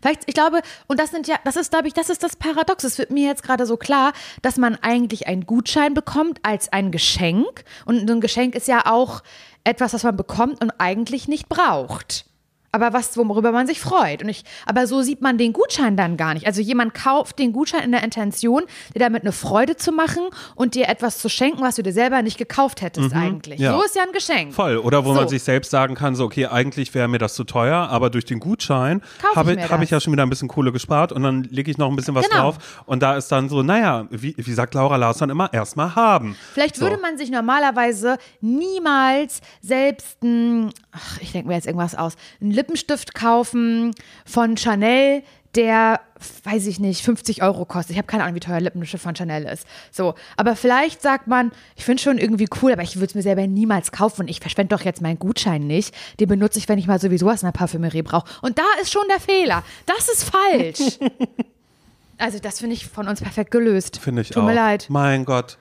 Vielleicht, ich glaube, und das sind ja, das ist, glaube ich, das ist das Paradox. Es wird mir jetzt gerade so klar, dass man eigentlich einen Gutschein bekommt als ein Geschenk. Und ein Geschenk ist ja auch etwas, was man bekommt und eigentlich nicht braucht. Aber was, worüber man sich freut. Und ich, aber so sieht man den Gutschein dann gar nicht. Also jemand kauft den Gutschein in der Intention, dir damit eine Freude zu machen und dir etwas zu schenken, was du dir selber nicht gekauft hättest eigentlich. ja. So ist ja ein Geschenk. Voll. Oder wo So. man sich selbst sagen kann, so, okay, eigentlich wäre mir das zu teuer, aber durch den Gutschein ich habe mir hab ich ja schon wieder ein bisschen Kohle gespart und dann lege ich noch ein bisschen was Genau. drauf. Und da ist dann so, naja, wie, wie sagt Laura Larsson immer, erstmal haben. Vielleicht So. würde man sich normalerweise niemals selbst ein, ach, ich denke mir jetzt irgendwas aus, einen Lippenstift kaufen von Chanel, der, weiß ich nicht, 50 Euro kostet. Ich habe keine Ahnung, wie teuer Lippenstift von Chanel ist. So, aber vielleicht sagt man, ich finde schon irgendwie cool, aber ich würde es mir selber niemals kaufen und ich verschwende doch jetzt meinen Gutschein nicht. Den benutze ich, wenn ich mal sowieso was in der Parfümerie brauche. Und da ist schon der Fehler. Das ist falsch. also das finde ich von uns perfekt gelöst. Finde ich Tut auch. mir leid. Mein Gott.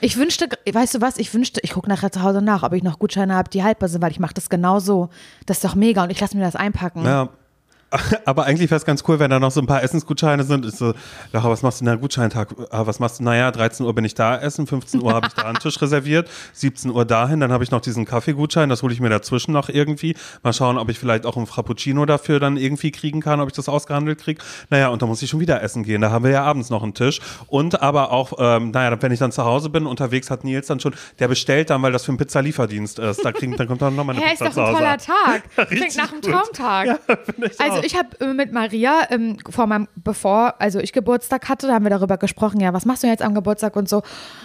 Ich wünschte, weißt du was, ich wünschte, ich gucke nachher zu Hause nach, ob ich noch Gutscheine habe, die haltbar sind, weil ich mache das genau so. Das ist doch mega und ich lasse mir das einpacken. Ja. Aber eigentlich wäre es ganz cool, wenn da noch so ein paar Essensgutscheine sind. Ist so, Laura, was machst du denn am Gutscheintag? Ah, Was machst du? Naja, 13 Uhr bin ich da essen, 15 Uhr habe ich da einen Tisch reserviert, 17 Uhr dahin, dann habe ich noch diesen Kaffeegutschein, das hole ich mir dazwischen noch irgendwie. Mal schauen, ob ich vielleicht auch einen Frappuccino dafür dann irgendwie kriegen kann, ob ich das ausgehandelt kriege. Naja, und dann muss ich schon wieder essen gehen. Da haben wir ja abends noch einen Tisch. Und aber auch, ähm, naja, wenn ich dann zu Hause bin, unterwegs hat Nils dann schon, der bestellt dann, weil das für einen Pizzalieferdienst ist. Da kriegen, dann kommt dann noch mal eine ist Pizza doch zu ein toller Tag. Klingt nach einem. Traumtag. ich also auch. ich habe äh, mit Maria ähm, vor meinem, bevor, also ich Geburtstag hatte, da haben wir darüber gesprochen, ja, was machst du jetzt am Geburtstag und so.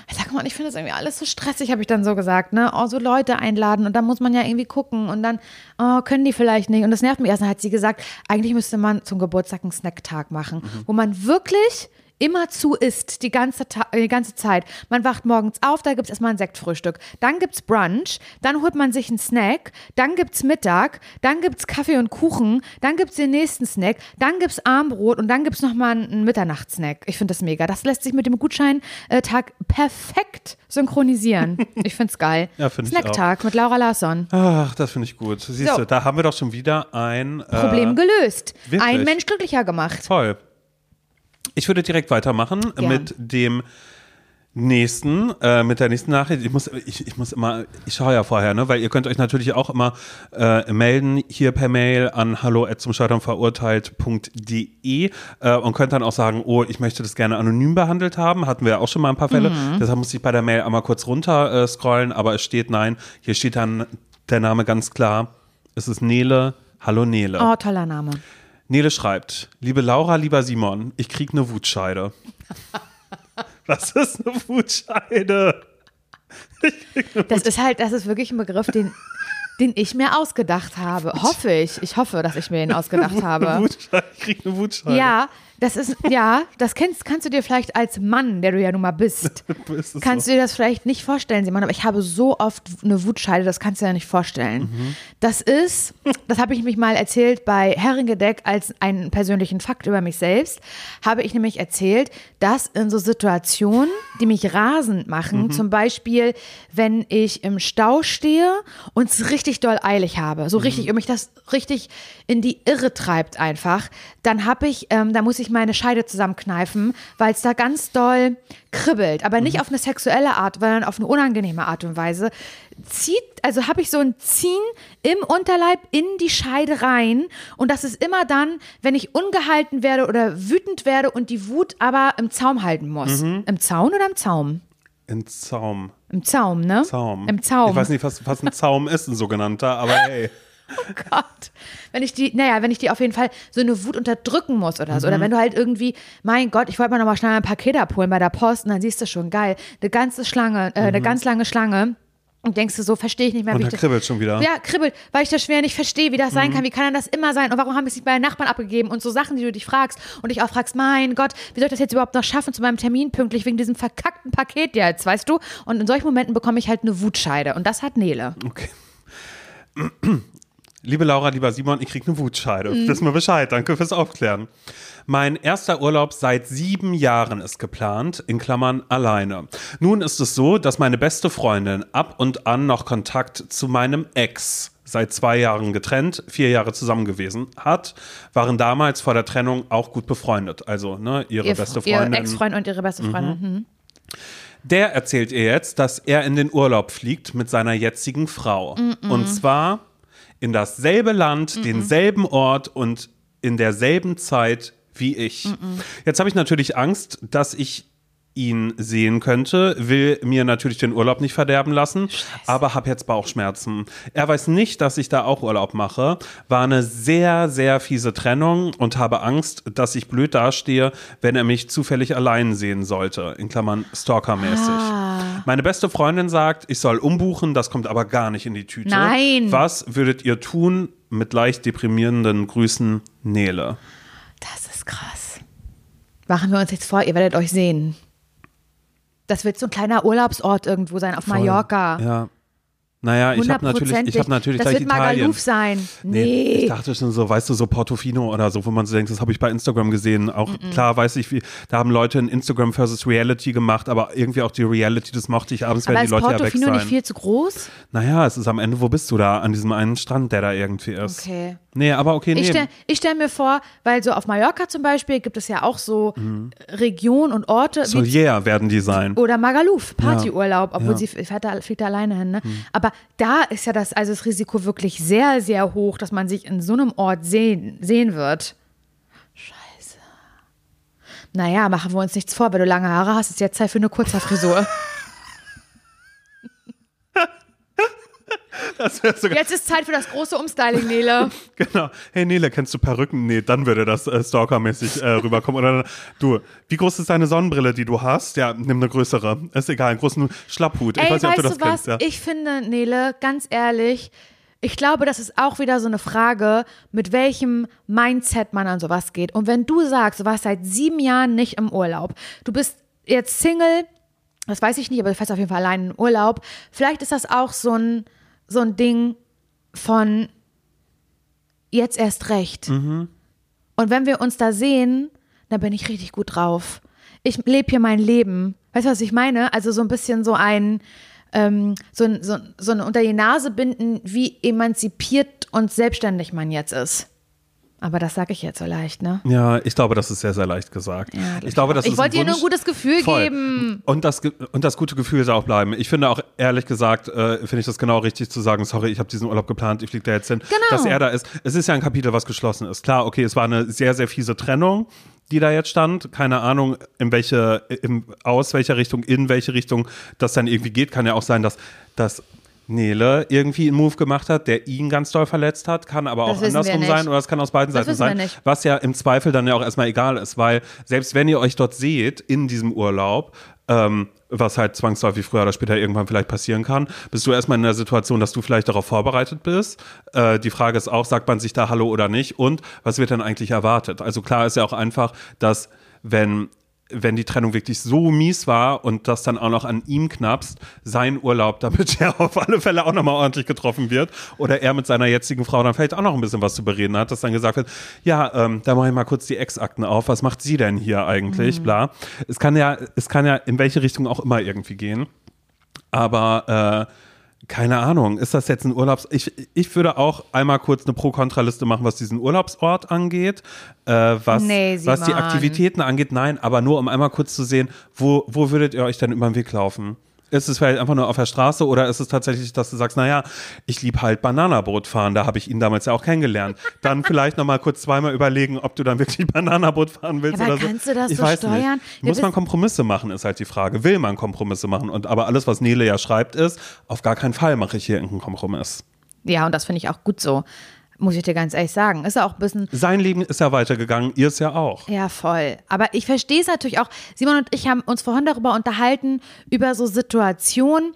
Ich sag mal, ich finde das irgendwie alles so stressig, habe ich dann so gesagt, ne? Oh, so Leute einladen und dann muss man ja irgendwie gucken und dann, oh, können die vielleicht nicht. Und das nervt mich erst. Dann hat sie gesagt, eigentlich müsste man zum Geburtstag einen Snacktag machen, wo man wirklich immer zu isst, die ganze, Ta die ganze Zeit. Man wacht morgens auf, da gibt es erstmal ein Sektfrühstück. Dann gibt es Brunch, dann holt man sich einen Snack, dann gibt es Mittag, dann gibt es Kaffee und Kuchen, dann gibt es den nächsten Snack, dann gibt es Armbrot und dann gibt es nochmal einen Mitternachtssnack. Ich finde das mega. Das lässt sich mit dem Gutscheintag perfekt synchronisieren. Ich finde es geil. Ja, find. Snacktag mit Laura Larsson. Ach, das finde ich gut. Siehst So. du, da haben wir doch schon wieder ein äh, Problem gelöst. wirklich? Ein Mensch glücklicher gemacht. Voll. Ich würde direkt weitermachen Gern. mit dem nächsten, äh, mit der nächsten Nachricht. Ich muss, ich, ich muss immer, ich schaue ja vorher, ne, weil ihr könnt euch natürlich auch immer äh, melden hier per Mail an hallo zum Scheitern verurteilt.de äh, und könnt dann auch sagen, oh, ich möchte das gerne anonym behandelt haben. Hatten wir ja auch schon mal ein paar Fälle. Deshalb muss ich bei der Mail einmal kurz runter äh, scrollen, aber es steht nein. Hier steht dann der Name ganz klar. Es ist Nele. Hallo Nele. Oh, toller Name. Nele schreibt, liebe Laura, lieber Simon, ich krieg eine Wutscheide. Was ist eine Wutscheide? Das ist halt, das ist wirklich ein Begriff, den, den ich mir ausgedacht habe. Hoffe ich. Ich hoffe, dass ich mir ihn ausgedacht Eine habe. Wutscheide, ich krieg eine Wutscheide. Ja, das ist, ja, das kennst, kannst du dir vielleicht als Mann, der du ja nun mal bist, kannst so? du dir das vielleicht nicht vorstellen, Simon, aber ich habe so oft eine Wutscheide, das kannst du dir nicht vorstellen. Mhm. Das ist, das habe ich mich mal erzählt bei Herringedeck als einen persönlichen Fakt über mich selbst, habe ich nämlich erzählt, dass in so Situationen, die mich rasend machen, Mhm. zum Beispiel, wenn ich im Stau stehe und es richtig doll eilig habe, so Mhm. richtig, und mich das richtig in die Irre treibt einfach, dann habe ich, ähm, da muss ich meine Scheide zusammenkneifen, weil es da ganz doll kribbelt. Aber nicht auf eine sexuelle Art, sondern auf eine unangenehme Art und Weise. Zieht, also habe ich so ein Ziehen im Unterleib in die Scheide rein. Und das ist immer dann, wenn ich ungehalten werde oder wütend werde und die Wut aber im Zaum halten muss. Im Zaun oder im Zaum? In Zaum. Im Zaum, ne? Zaum. Im Zaum. Ich weiß nicht, was, was ein Zaum ist, ein sogenannter, aber hey. Gott. Wenn ich die, naja, wenn ich die auf jeden Fall so eine Wut unterdrücken muss oder so. Oder wenn du halt irgendwie, mein Gott, ich wollte mal nochmal schnell ein Paket abholen bei der Post und dann siehst du schon, geil, eine ganze Schlange, äh, eine ganz lange Schlange. Und denkst du so, verstehe ich nicht mehr, Und wie da ich das- kribbelt schon wieder. Ja, kribbelt, weil ich das schwer nicht verstehe, wie das sein kann. Wie kann denn das immer sein? Und warum haben wir es nicht bei den Nachbarn abgegeben? Und so Sachen, die du dich fragst und dich auch fragst, mein Gott, wie soll ich das jetzt überhaupt noch schaffen zu meinem Termin pünktlich wegen diesem verkackten Paket jetzt, weißt du? Und in solchen Momenten bekomme ich halt eine Wutscheide. Und das hat Nele. Okay. Liebe Laura, lieber Simon, ich krieg eine Wutscheide. Mhm. Wissen wir Bescheid. Danke fürs Aufklären. Mein erster Urlaub seit sieben Jahren ist geplant, in Klammern alleine. Nun ist es so, dass meine beste Freundin ab und an noch Kontakt zu meinem Ex seit zwei Jahren getrennt, vier Jahre zusammen gewesen hat, waren damals vor der Trennung auch gut befreundet. Also ne, ihre Ihr, beste ihr Freundin. Ex-Freund und ihre beste Freundin. Mhm. Der erzählt ihr jetzt, dass er in den Urlaub fliegt mit seiner jetzigen Frau. Und zwar in dasselbe Land, denselben Ort und in derselben Zeit wie ich. Jetzt habe ich natürlich Angst, dass ich ihn sehen könnte, will mir natürlich den Urlaub nicht verderben lassen, aber habe jetzt Bauchschmerzen. Er weiß nicht, dass ich da auch Urlaub mache, war eine sehr, sehr fiese Trennung und habe Angst, dass ich blöd dastehe, wenn er mich zufällig allein sehen sollte, in Klammern stalkermäßig. Ah. Meine beste Freundin sagt, ich soll umbuchen, das kommt aber gar nicht in die Tüte. Nein. Was würdet ihr tun? Mit leicht deprimierenden Grüßen, Nele. Das ist krass. Machen wir uns jetzt vor, ihr werdet euch sehen. Das wird so ein kleiner Urlaubsort irgendwo sein, auf Mallorca. Ja. Naja, ich habe natürlich, ich hab natürlich Das wird Italien. Magaluf sein. Nee, Nee. ich dachte schon so, weißt du, so Portofino oder so, wo man so denkt, das habe ich bei Instagram gesehen. Auch klar weiß ich, wie, da haben Leute ein Instagram versus Reality gemacht, aber irgendwie auch die Reality, das mochte ich. Abends Aber werden die Leute ja weg Portofino sein. nicht viel zu groß? naja, es ist am Ende, wo bist du da? An diesem einen Strand, der da irgendwie ist. Okay. Nee, aber okay, nee. Ich stelle stell mir vor, weil so auf Mallorca zum Beispiel gibt es ja auch so Regionen und Orte. wie Solier werden die sein. Oder Magaluf, Partyurlaub, obwohl Ja. sie fährt da, fliegt da alleine hin. Ne? Aber da ist ja das, also das Risiko wirklich sehr, sehr hoch, dass man sich in so einem Ort sehen, sehen wird. Scheiße. Naja, machen wir uns nichts vor, wenn du lange Haare hast, ist jetzt Zeit für eine Kurzhaarfrisur. Das wär sogar, Jetzt ist Zeit für das große Umstyling, Nele. genau. Hey Nele, kennst du Perücken? Nee, dann würde das äh, stalkermäßig äh, rüberkommen. Oder du, wie groß ist deine Sonnenbrille, die du hast? Ja, nimm eine größere. Ist egal, einen großen Schlapphut. Ich Ey, weiß nicht, ob weißt du das du was? kennst. Ja. Ich finde, Nele, ganz ehrlich, ich glaube, das ist auch wieder so eine Frage, mit welchem Mindset man an sowas geht. Und wenn du sagst, du warst seit sieben Jahren nicht im Urlaub, du bist jetzt Single, das weiß ich nicht, aber du fährst auf jeden Fall allein in Urlaub, vielleicht ist das auch so ein, so ein Ding von jetzt erst recht. Und wenn wir uns da sehen, dann bin ich richtig gut drauf. Ich lebe hier mein Leben. Weißt du, was ich meine? Also so ein bisschen so ein, ähm, so, ein, so, so ein unter die Nase binden, wie emanzipiert und selbstständig man jetzt ist. Aber das sage ich jetzt so leicht, ne? Ja, ich glaube, das ist sehr, sehr leicht gesagt. Ja, ich glaube, das ich ist wollte dir nur ein gutes Gefühl Voll. geben. Und das, und das gute Gefühl soll auch bleiben. Ich finde auch, ehrlich gesagt, äh, finde ich das genau richtig zu sagen, sorry, ich habe diesen Urlaub geplant, ich fliege da jetzt hin. Genau. Dass er da ist. Es ist ja ein Kapitel, was geschlossen ist. Klar, okay, es war eine sehr, sehr fiese Trennung, die da jetzt stand. Keine Ahnung, in welche, im, aus welcher Richtung, in welche Richtung das dann irgendwie geht. Kann ja auch sein, dass, dass Nele irgendwie einen Move gemacht hat, der ihn ganz doll verletzt hat, kann aber Das auch andersrum sein oder es kann aus beiden Das Seiten sein. Was ja im Zweifel dann ja auch erstmal egal ist, weil selbst wenn ihr euch dort seht, in diesem Urlaub, ähm, was halt zwangsläufig früher oder später irgendwann vielleicht passieren kann, bist du erstmal in der Situation, dass du vielleicht darauf vorbereitet bist. Äh, die Frage ist auch, sagt man sich da Hallo oder nicht und was wird dann eigentlich erwartet? Also klar ist ja auch einfach, dass wenn wenn die Trennung wirklich so mies war und das dann auch noch an ihm knappst, sein Urlaub, damit er auf alle Fälle auch nochmal ordentlich getroffen wird oder er mit seiner jetzigen Frau dann vielleicht auch noch ein bisschen was zu bereden hat, dass dann gesagt wird, ja, ähm, da mache ich mal kurz die Ex-Akten auf, was macht sie denn hier eigentlich, bla. Es kann ja, es kann ja in welche Richtung auch immer irgendwie gehen, aber äh, keine Ahnung, ist das jetzt ein Urlaubs... Ich, ich würde auch einmal kurz eine Pro-Kontra-Liste machen, was diesen Urlaubsort angeht, äh, was, Nee, was die. Aktivitäten angeht. Nein, aber nur um einmal kurz zu sehen, wo, wo würdet ihr euch denn über den Weg laufen? Ist es vielleicht einfach nur auf der Straße oder ist es tatsächlich, dass du sagst, naja, ich liebe halt Bananaboot fahren, da habe ich ihn damals ja auch kennengelernt. Dann vielleicht nochmal kurz zweimal überlegen, ob du dann wirklich Bananaboot fahren willst Aber oder so. kannst du das ich so weiß steuern? Nicht. Ja, Muss man Kompromisse machen, ist halt die Frage. Will man Kompromisse machen? Und aber alles, was Nele ja schreibt, ist, auf gar keinen Fall mache ich hier irgendeinen Kompromiss. Ja, und das finde ich auch gut so. Muss ich dir ganz ehrlich sagen. Ist ja auch ein bisschen Sein Leben ist ja weitergegangen, ihr es ja auch. Ja, voll. Aber ich verstehe es natürlich auch. Simon und ich haben uns vorhin darüber unterhalten, über so Situationen,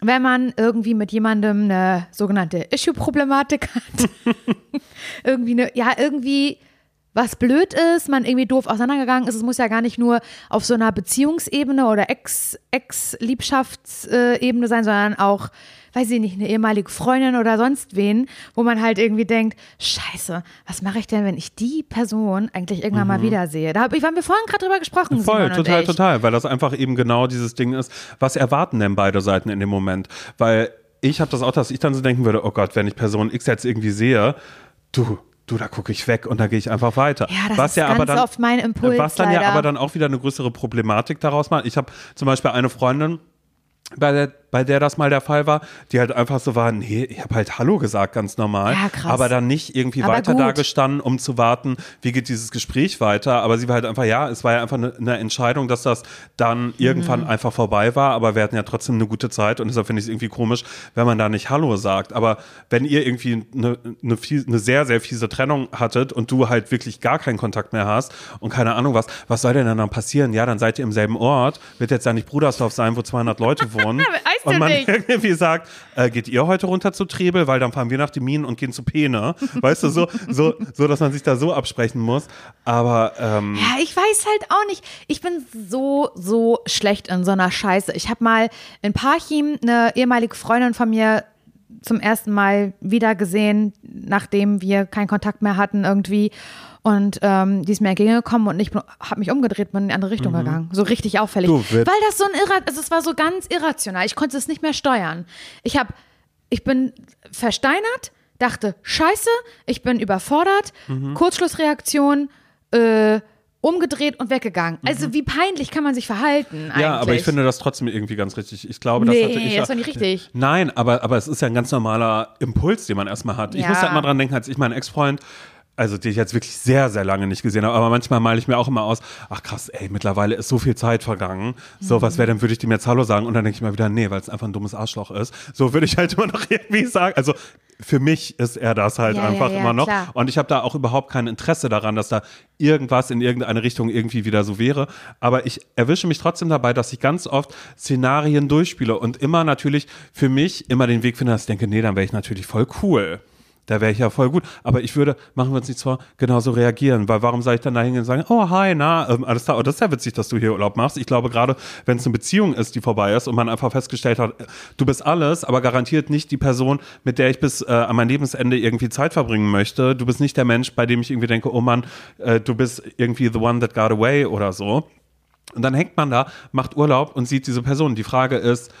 wenn man irgendwie mit jemandem eine sogenannte Issue-Problematik hat. irgendwie eine, ja, irgendwie was blöd ist, man irgendwie doof auseinandergegangen ist. Es muss ja gar nicht nur auf so einer Beziehungsebene oder Ex- Ex-Liebschaftsebene sein, sondern auch, weiß ich nicht, eine ehemalige Freundin oder sonst wen, wo man halt irgendwie denkt, scheiße, was mache ich denn, wenn ich die Person eigentlich irgendwann mal wiedersehe? Da hab, ich, haben wir vorhin gerade drüber gesprochen, Mhm. Voll, total, total, weil das einfach eben genau dieses Ding ist. Was erwarten denn beide Seiten in dem Moment? Weil ich habe das auch, dass ich dann so denken würde, oh Gott, wenn ich Person X jetzt irgendwie sehe, du, du, da gucke ich weg und da gehe ich einfach weiter. Ja, das was ist ja aber ganz dann, oft mein Impuls, Was dann ja leider. aber dann auch wieder eine größere Problematik daraus macht. Ich habe zum Beispiel eine Freundin, bei der, bei der das mal der Fall war, die halt einfach so war, nee, ich habe halt Hallo gesagt, ganz normal. Ja, krass. Aber dann nicht irgendwie Aber weiter gut. da gestanden, um zu warten, wie geht dieses Gespräch weiter. Aber sie war halt einfach, ja, es war ja einfach eine, eine Entscheidung, dass das dann irgendwann Mhm. einfach vorbei war. Aber wir hatten ja trotzdem eine gute Zeit und deshalb finde ich es irgendwie komisch, wenn man da nicht Hallo sagt. Aber wenn ihr irgendwie eine, eine, fies- eine sehr, sehr fiese Trennung hattet und du halt wirklich gar keinen Kontakt mehr hast und keine Ahnung was, was soll denn dann passieren? Ja, dann seid ihr im selben Ort, wird jetzt ja nicht Brudersdorf sein, wo 200 Leute wohnen. Weißt du und man nicht. irgendwie sagt, äh, geht ihr heute runter zu Trebel, weil dann fahren wir nach den Minen und gehen zu Pene. Weißt du, so, so, so, dass man sich da so absprechen muss. Aber ähm, Ja, ich weiß halt auch nicht. Ich bin so, so schlecht in so einer Scheiße. Ich habe mal in Parchim eine ehemalige Freundin von mir zum ersten Mal wieder gesehen, nachdem wir keinen Kontakt mehr hatten irgendwie. Und ähm, die ist mir entgegengekommen und ich habe mich umgedreht, bin in die andere Richtung gegangen. So richtig auffällig. Du, Weil das so ein Irra also es war so ganz irrational. Ich konnte es nicht mehr steuern. Ich habe, ich bin versteinert, dachte, scheiße, ich bin überfordert, Kurzschlussreaktion, äh, umgedreht und weggegangen. Also wie peinlich kann man sich verhalten eigentlich? Mhm. ja, aber ich finde das trotzdem irgendwie ganz richtig. Ich glaube, das Nee, hatte ich das war nicht richtig. Nein, aber, aber es ist ja ein ganz normaler Impuls, den man erstmal hat. Ich Ja. muss halt mal dran denken, als ich meinen Ex-Freund also die ich jetzt wirklich sehr, sehr lange nicht gesehen habe, aber manchmal male ich mir auch immer aus, ach krass, ey, mittlerweile ist so viel Zeit vergangen. So, was wäre denn, würde ich dem jetzt Hallo sagen? Und dann denke ich mir wieder, nee, weil es einfach ein dummes Arschloch ist. So würde ich halt immer noch irgendwie sagen. Also für mich ist er das halt Ja, ja, einfach ja, immer noch. klar. Und ich habe da auch überhaupt kein Interesse daran, dass da irgendwas in irgendeine Richtung irgendwie wieder so wäre. Aber ich erwische mich trotzdem dabei, dass ich ganz oft Szenarien durchspiele und immer natürlich für mich immer den Weg finde, dass ich denke, nee, dann wäre ich natürlich voll cool. Da wäre ich ja voll gut. Aber ich würde, machen wir uns nichts vor, genauso reagieren. Weil warum soll ich dann da hingehen und sagen, oh, hi, na, ähm, alles klar, oh, das ist ja witzig, dass du hier Urlaub machst. Ich glaube, gerade wenn es eine Beziehung ist, die vorbei ist und man einfach festgestellt hat, äh, du bist alles, aber garantiert nicht die Person, mit der ich bis äh, an mein Lebensende irgendwie Zeit verbringen möchte. Du bist nicht der Mensch, bei dem ich irgendwie denke, oh Mann, äh, du bist irgendwie the one that got away oder so. Und dann hängt man da, macht Urlaub und sieht diese Person. Die Frage ist,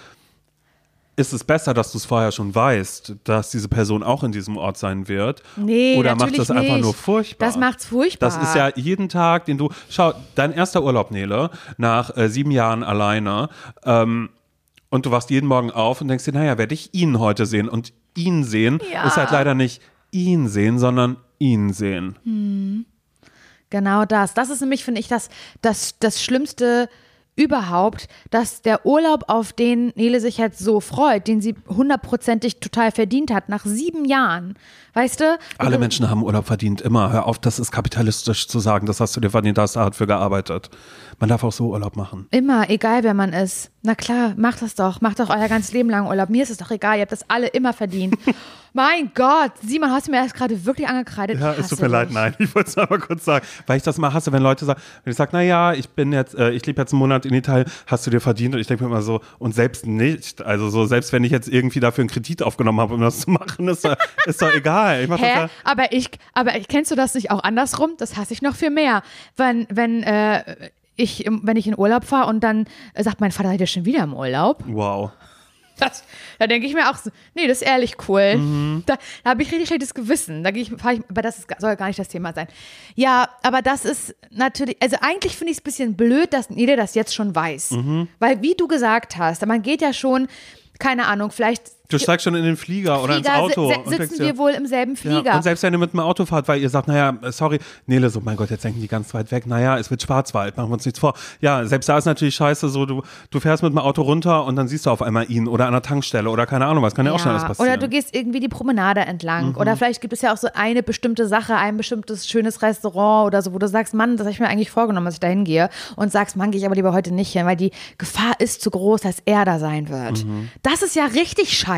ist es besser, dass du es vorher schon weißt, dass diese Person auch in diesem Ort sein wird? Nee, Oder macht das einfach nicht. nur furchtbar? Das macht's furchtbar. Das ist ja jeden Tag, den du. Schau, dein erster Urlaub, Nele, nach äh, sieben Jahren alleine. Ähm, und du wachst jeden Morgen auf und denkst dir, naja, werde ich ihn heute sehen? Und ihn sehen Ja. ist halt leider nicht ihn sehen, sondern ihn sehen. Genau das. Das ist nämlich, finde ich, das, das, das Schlimmste überhaupt, dass der Urlaub, auf den Nele sich jetzt so freut, den sie hundertprozentig total verdient hat, nach sieben Jahren. Weißt du? Alle Menschen haben Urlaub verdient, immer. Hör auf, das ist kapitalistisch zu sagen. Das hast du dir verdient, da hast du hart für gearbeitet. Man darf auch so Urlaub machen. Immer, egal wer man ist. Na klar, macht das doch. Macht doch euer ganzes Leben lang Urlaub. Mir ist es doch egal. Ihr habt das alle immer verdient. mein Gott, Simon, hast du mir das gerade wirklich angekreidet? Ja, es tut mir leid, nein. Ich wollte es einmal kurz sagen, weil ich das mal hasse, wenn Leute sagen, wenn ich sage, naja, ich bin jetzt, äh, ich lebe jetzt einen Monat in Italien, hast du dir verdient? Und ich denke mir immer so, und selbst nicht. Also so, selbst wenn ich jetzt irgendwie dafür einen Kredit aufgenommen habe, um das zu machen, ist doch, ist doch egal. Ich Hä? ja, Aber ich, aber ich, kennst du das nicht auch andersrum? Das hasse ich noch viel mehr. Wenn, wenn, äh, ich, wenn ich in Urlaub fahre und dann äh, sagt mein Vater, seid ihr schon wieder im Urlaub? wow. Das, da denke ich mir auch so, nee, das ist ehrlich cool. Mhm. Da, da habe ich richtig schlechtes Gewissen. Da gehe ich, ich, aber das ist, soll gar nicht das Thema sein. Ja, aber das ist natürlich, also eigentlich finde ich es ein bisschen blöd, dass jeder das jetzt schon weiß. Mhm. Weil, wie du gesagt hast, man geht ja schon, keine Ahnung, vielleicht Du steigst schon in den Flieger, oder ins Flieger, Auto. si- und sitzen dir- wir wohl im selben Flieger. Ja, und selbst wenn ihr mit dem Auto fahrt, weil ihr sagt, naja, sorry, Nele, so, mein Gott, jetzt denken die ganz weit weg, naja, es wird Schwarzwald, machen wir uns nichts vor. Ja, selbst da ist natürlich scheiße, so, du, du fährst mit dem Auto runter und dann siehst du auf einmal ihn oder an der Tankstelle oder keine Ahnung was, kann ja, auch schon alles passieren. Mhm. Oder du gehst irgendwie die Promenade entlang. Oder vielleicht gibt es ja auch so eine bestimmte Sache, ein bestimmtes schönes Restaurant oder so, wo du sagst, Mann, das habe ich mir eigentlich vorgenommen, dass ich da hingehe. Und sagst, Mann, gehe ich aber lieber heute nicht hin, weil die Gefahr ist zu groß, dass er da sein wird. Mhm. Das ist ja richtig scheiße.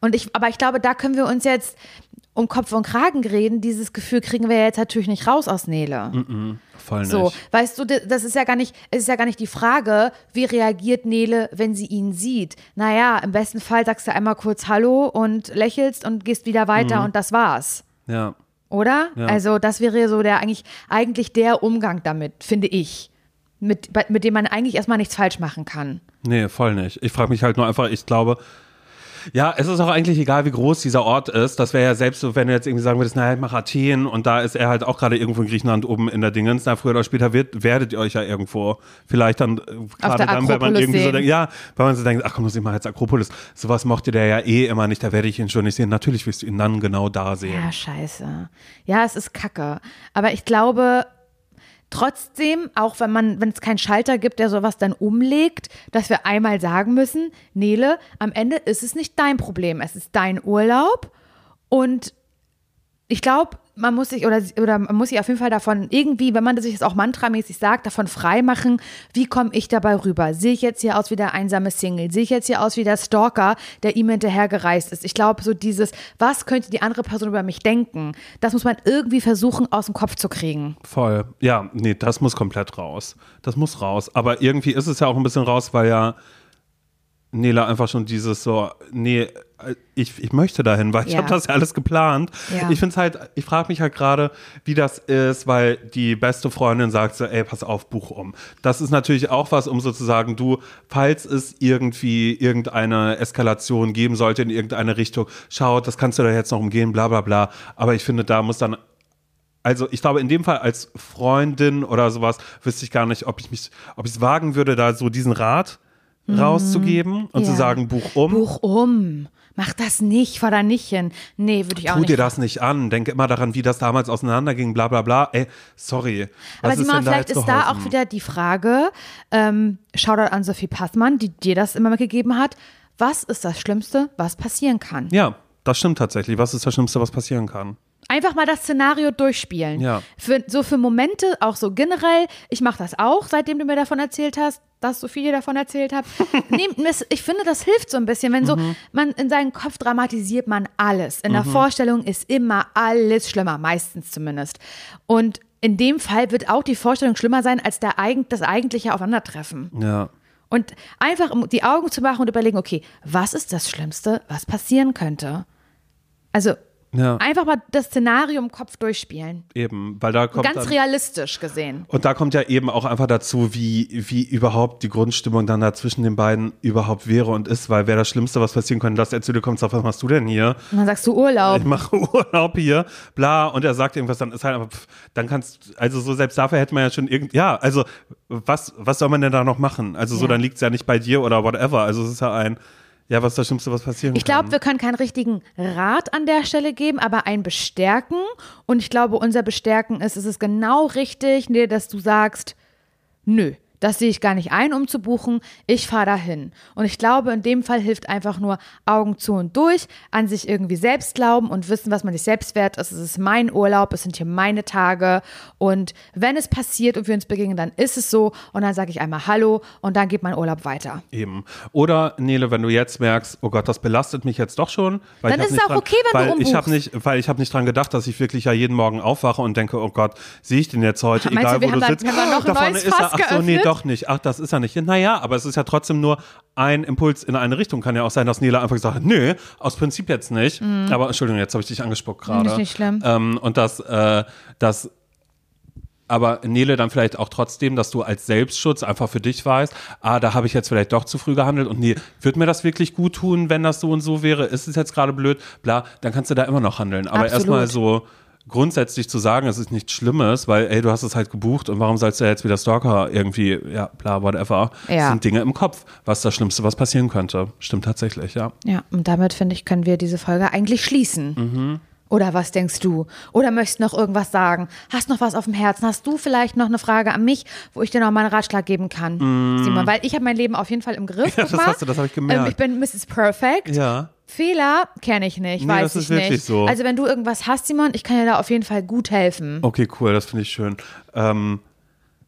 Und ich, aber ich glaube, da können wir uns jetzt um Kopf und Kragen reden. Dieses Gefühl kriegen wir jetzt natürlich nicht raus aus Nele. Voll nicht. So, weißt du, das ist ja gar nicht, es ist ja gar nicht die Frage, wie reagiert Nele, wenn sie ihn sieht. Naja, im besten Fall sagst du einmal kurz Hallo und lächelst und gehst wieder weiter und das war's. Ja. Oder? Ja. Also, das wäre so der eigentlich, eigentlich der Umgang damit, finde ich. Mit, mit dem man eigentlich erstmal nichts falsch machen kann. Nee, voll nicht. Ich frage mich halt nur einfach, ich glaube, ja, es ist auch eigentlich egal, wie groß dieser Ort ist. Das wäre ja selbst so, wenn du jetzt irgendwie sagen würdest, naja, ich mach Athen und da ist er halt auch gerade irgendwo in Griechenland oben in der Dingens. Na, früher oder später wird, werdet ihr euch ja irgendwo vielleicht dann, äh, gerade dann, wenn man irgendwie so sehen. denkt, ja, wenn man so denkt, ach komm, muss ich mal jetzt Akropolis. Sowas mochte der ja eh immer nicht, da werde ich ihn schon nicht sehen. Natürlich wirst du ihn dann genau da sehen. Ja, scheiße. Ja, es ist kacke. Aber ich glaube trotzdem, auch wenn man, wenn es keinen Schalter gibt, der sowas dann umlegt, dass wir einmal sagen müssen, Nele, am Ende ist es nicht dein Problem, es ist dein Urlaub und ich glaube, man muss sich oder, oder man muss sich auf jeden Fall davon irgendwie, wenn man sich das auch mantramäßig sagt, davon frei machen, wie komme ich dabei rüber? Sehe ich jetzt hier aus wie der einsame Single? Sehe ich jetzt hier aus wie der Stalker, der ihm hinterhergereist ist? Ich glaube, so dieses, was könnte die andere Person über mich denken? Das muss man irgendwie versuchen, aus dem Kopf zu kriegen. Voll. Ja, nee, das muss komplett raus. Das muss raus. Aber irgendwie ist es ja auch ein bisschen raus, weil ja Nela einfach schon dieses so, nee, ich, ich möchte dahin, weil ich Ja. habe das ja alles geplant. Ja. Ich finde es halt, ich frage mich halt gerade, wie das ist, weil die beste Freundin sagt so, ey, pass auf, buch um. Das ist natürlich auch was, um sozusagen du, falls es irgendwie irgendeine Eskalation geben sollte in irgendeine Richtung, schaut, das kannst du da jetzt noch umgehen, bla bla bla. Aber ich finde, da muss dann also ich glaube, in dem Fall als Freundin oder sowas wüsste ich gar nicht, ob ich mich, ob ich es wagen würde, da so diesen Rat rauszugeben und zu Ja. sagen, Buch um. Buch um. Mach das nicht, fahr da nicht hin. Nee, würde ich auch Tu nicht. dir das nicht an. Denke immer daran, wie das damals auseinanderging, bla bla bla. Ey, sorry. Aber Was ist Simon, vielleicht ist da auch wieder die Frage, ähm, Shoutout an Sophie Passmann, die dir das immer mitgegeben hat. Was ist das Schlimmste, was passieren kann? Ja, das stimmt tatsächlich. Was ist das Schlimmste, was passieren kann? Einfach mal das Szenario durchspielen. Ja. Für, so für Momente, auch so generell. Ich mache das auch, seitdem du mir davon erzählt hast, dass Sophie dir davon erzählt. Nehmt das, ich finde, das hilft so ein bisschen, wenn so Mhm. man in seinem Kopf dramatisiert man alles. In der Vorstellung ist immer alles schlimmer, meistens zumindest. Und in dem Fall wird auch die Vorstellung schlimmer sein als der, das eigentliche Aufeinandertreffen. Ja. Und einfach um die Augen zu machen und überlegen, okay, was ist das Schlimmste, was passieren könnte? Also Ja, einfach mal das Szenario im Kopf durchspielen. eben, weil da kommt Ganz dann, realistisch gesehen. Und da kommt ja eben auch einfach dazu, wie, wie überhaupt die Grundstimmung dann da zwischen den beiden überhaupt wäre und ist, weil wäre das Schlimmste, was passieren könnte, dass er zu dir kommt sagt, was machst du denn hier? Und dann sagst du Urlaub. Ich mache Urlaub hier, bla, und er sagt irgendwas, dann ist halt einfach, dann kannst, also so selbst dafür hätte man ja schon irgend, ja, also was, was soll man denn da noch machen? Also so, Ja. dann liegt es ja nicht bei dir oder whatever, also es ist ja ein, ja, was ist das Schlimmste, was passieren Ich kann? glaube, wir können keinen richtigen Rat an der Stelle geben, aber ein Bestärken. Und ich glaube, unser Bestärken ist, es ist genau richtig, nee, dass du sagst, nö, das sehe ich gar nicht ein, um zu buchen. Ich fahre dahin. Und ich glaube, in dem Fall hilft einfach nur Augen zu und durch, an sich irgendwie selbst glauben und wissen, was man sich selbst wert ist. Es ist mein Urlaub, es sind hier meine Tage. Und wenn es passiert und wir uns begegnen, dann ist es so. Und dann sage ich einmal Hallo und dann geht mein Urlaub weiter. Eben. Oder, Nele, wenn du jetzt merkst, oh Gott, das belastet mich jetzt doch schon. Weil Dann ich ist es auch dran, okay, wenn du ich umbuchst. habe nicht, Weil ich habe nicht dran gedacht, dass ich wirklich ja jeden Morgen aufwache und denke, oh Gott, sehe ich den jetzt heute, Meinst egal du, wir wo du da- sitzt. wir haben da noch ein da vorne neues ist Fass ach so, nee, geöffnet? Doch nicht. Ach, das ist er nicht. Naja, aber es ist ja trotzdem nur ein Impuls in eine Richtung. Kann ja auch sein, dass Nele einfach gesagt hat, nö, aus Prinzip jetzt nicht. Aber Entschuldigung, jetzt habe ich dich angespuckt gerade. Ist nicht schlimm. Ähm, und dass, äh, dass aber Nele dann vielleicht auch trotzdem, dass du als Selbstschutz einfach für dich weißt, ah, da habe ich jetzt vielleicht doch zu früh gehandelt und nee, wird mir das wirklich gut tun, wenn das so und so wäre? Ist es jetzt gerade blöd? Bla, dann kannst du da immer noch handeln. Aber erstmal so grundsätzlich zu sagen, es ist nichts Schlimmes, weil, ey, du hast es halt gebucht und warum sollst du jetzt wieder Stalker irgendwie, ja, bla, whatever. Ja. Das sind Dinge im Kopf, was das Schlimmste, was passieren könnte. Stimmt tatsächlich, ja. Ja, und damit finde ich, können wir diese Folge eigentlich schließen. Mhm. Oder was denkst du? Oder möchtest noch irgendwas sagen? Hast noch was auf dem Herzen? Hast du vielleicht noch eine Frage an mich, wo ich dir noch mal einen Ratschlag geben kann? Simon, weil ich habe mein Leben auf jeden Fall im Griff. Mm. Ja, das mal. hast du, das habe ich gemerkt. Ähm, ich bin Mrs. Perfect. Ja. Fehler kenne ich nicht, Nee, weiß das ist ich nicht. wirklich so. Also wenn du irgendwas hast, Simon, ich kann dir da auf jeden Fall gut helfen. Okay, cool, das finde ich schön. Ähm,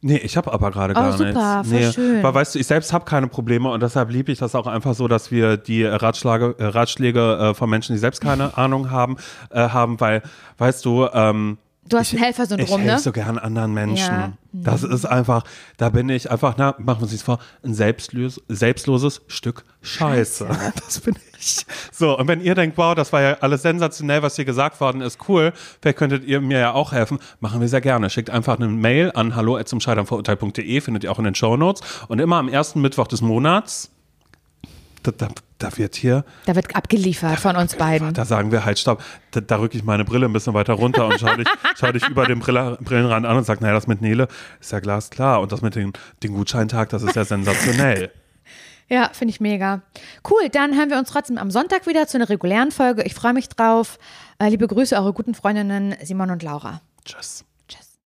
nee, ich habe aber gerade Oh, gar super, nichts. Nee, schön. Weil weißt du, ich selbst habe keine Probleme und deshalb liebe ich das auch einfach so, dass wir die Ratschläge, äh, Ratschläge äh, von Menschen, die selbst keine Ahnung haben, äh, haben, weil, weißt du, ähm, Du hast ich, ein Helfersyndrom, ich helfe ne? so gern anderen Menschen. Ja. Das ist einfach, da bin ich einfach, na, machen wir uns vor, ein selbstlos, selbstloses Stück Scheiße. Das bin ich. So, und wenn ihr denkt, wow, das war ja alles sensationell, was hier gesagt worden ist, cool, vielleicht könntet ihr mir ja auch helfen, machen wir sehr gerne. Schickt einfach eine Mail an hallo findet ihr auch in den Shownotes. Und immer am ersten Mittwoch des Monats, da, da, da wird hier Da wird abgeliefert von uns beiden. da sagen wir halt, stopp, da, da rücke ich meine Brille ein bisschen weiter runter und schaue dich, schau dich über den Brille, Brillenrand an und sage, naja, das mit Nele ist ja glasklar und das mit den, den Gutscheintag, das ist ja sensationell. Ja, finde ich mega. Cool, dann hören wir uns trotzdem am Sonntag wieder zu einer regulären Folge. Ich freue mich drauf. Äh, liebe Grüße, eure guten Freundinnen Simon und Laura. Tschüss.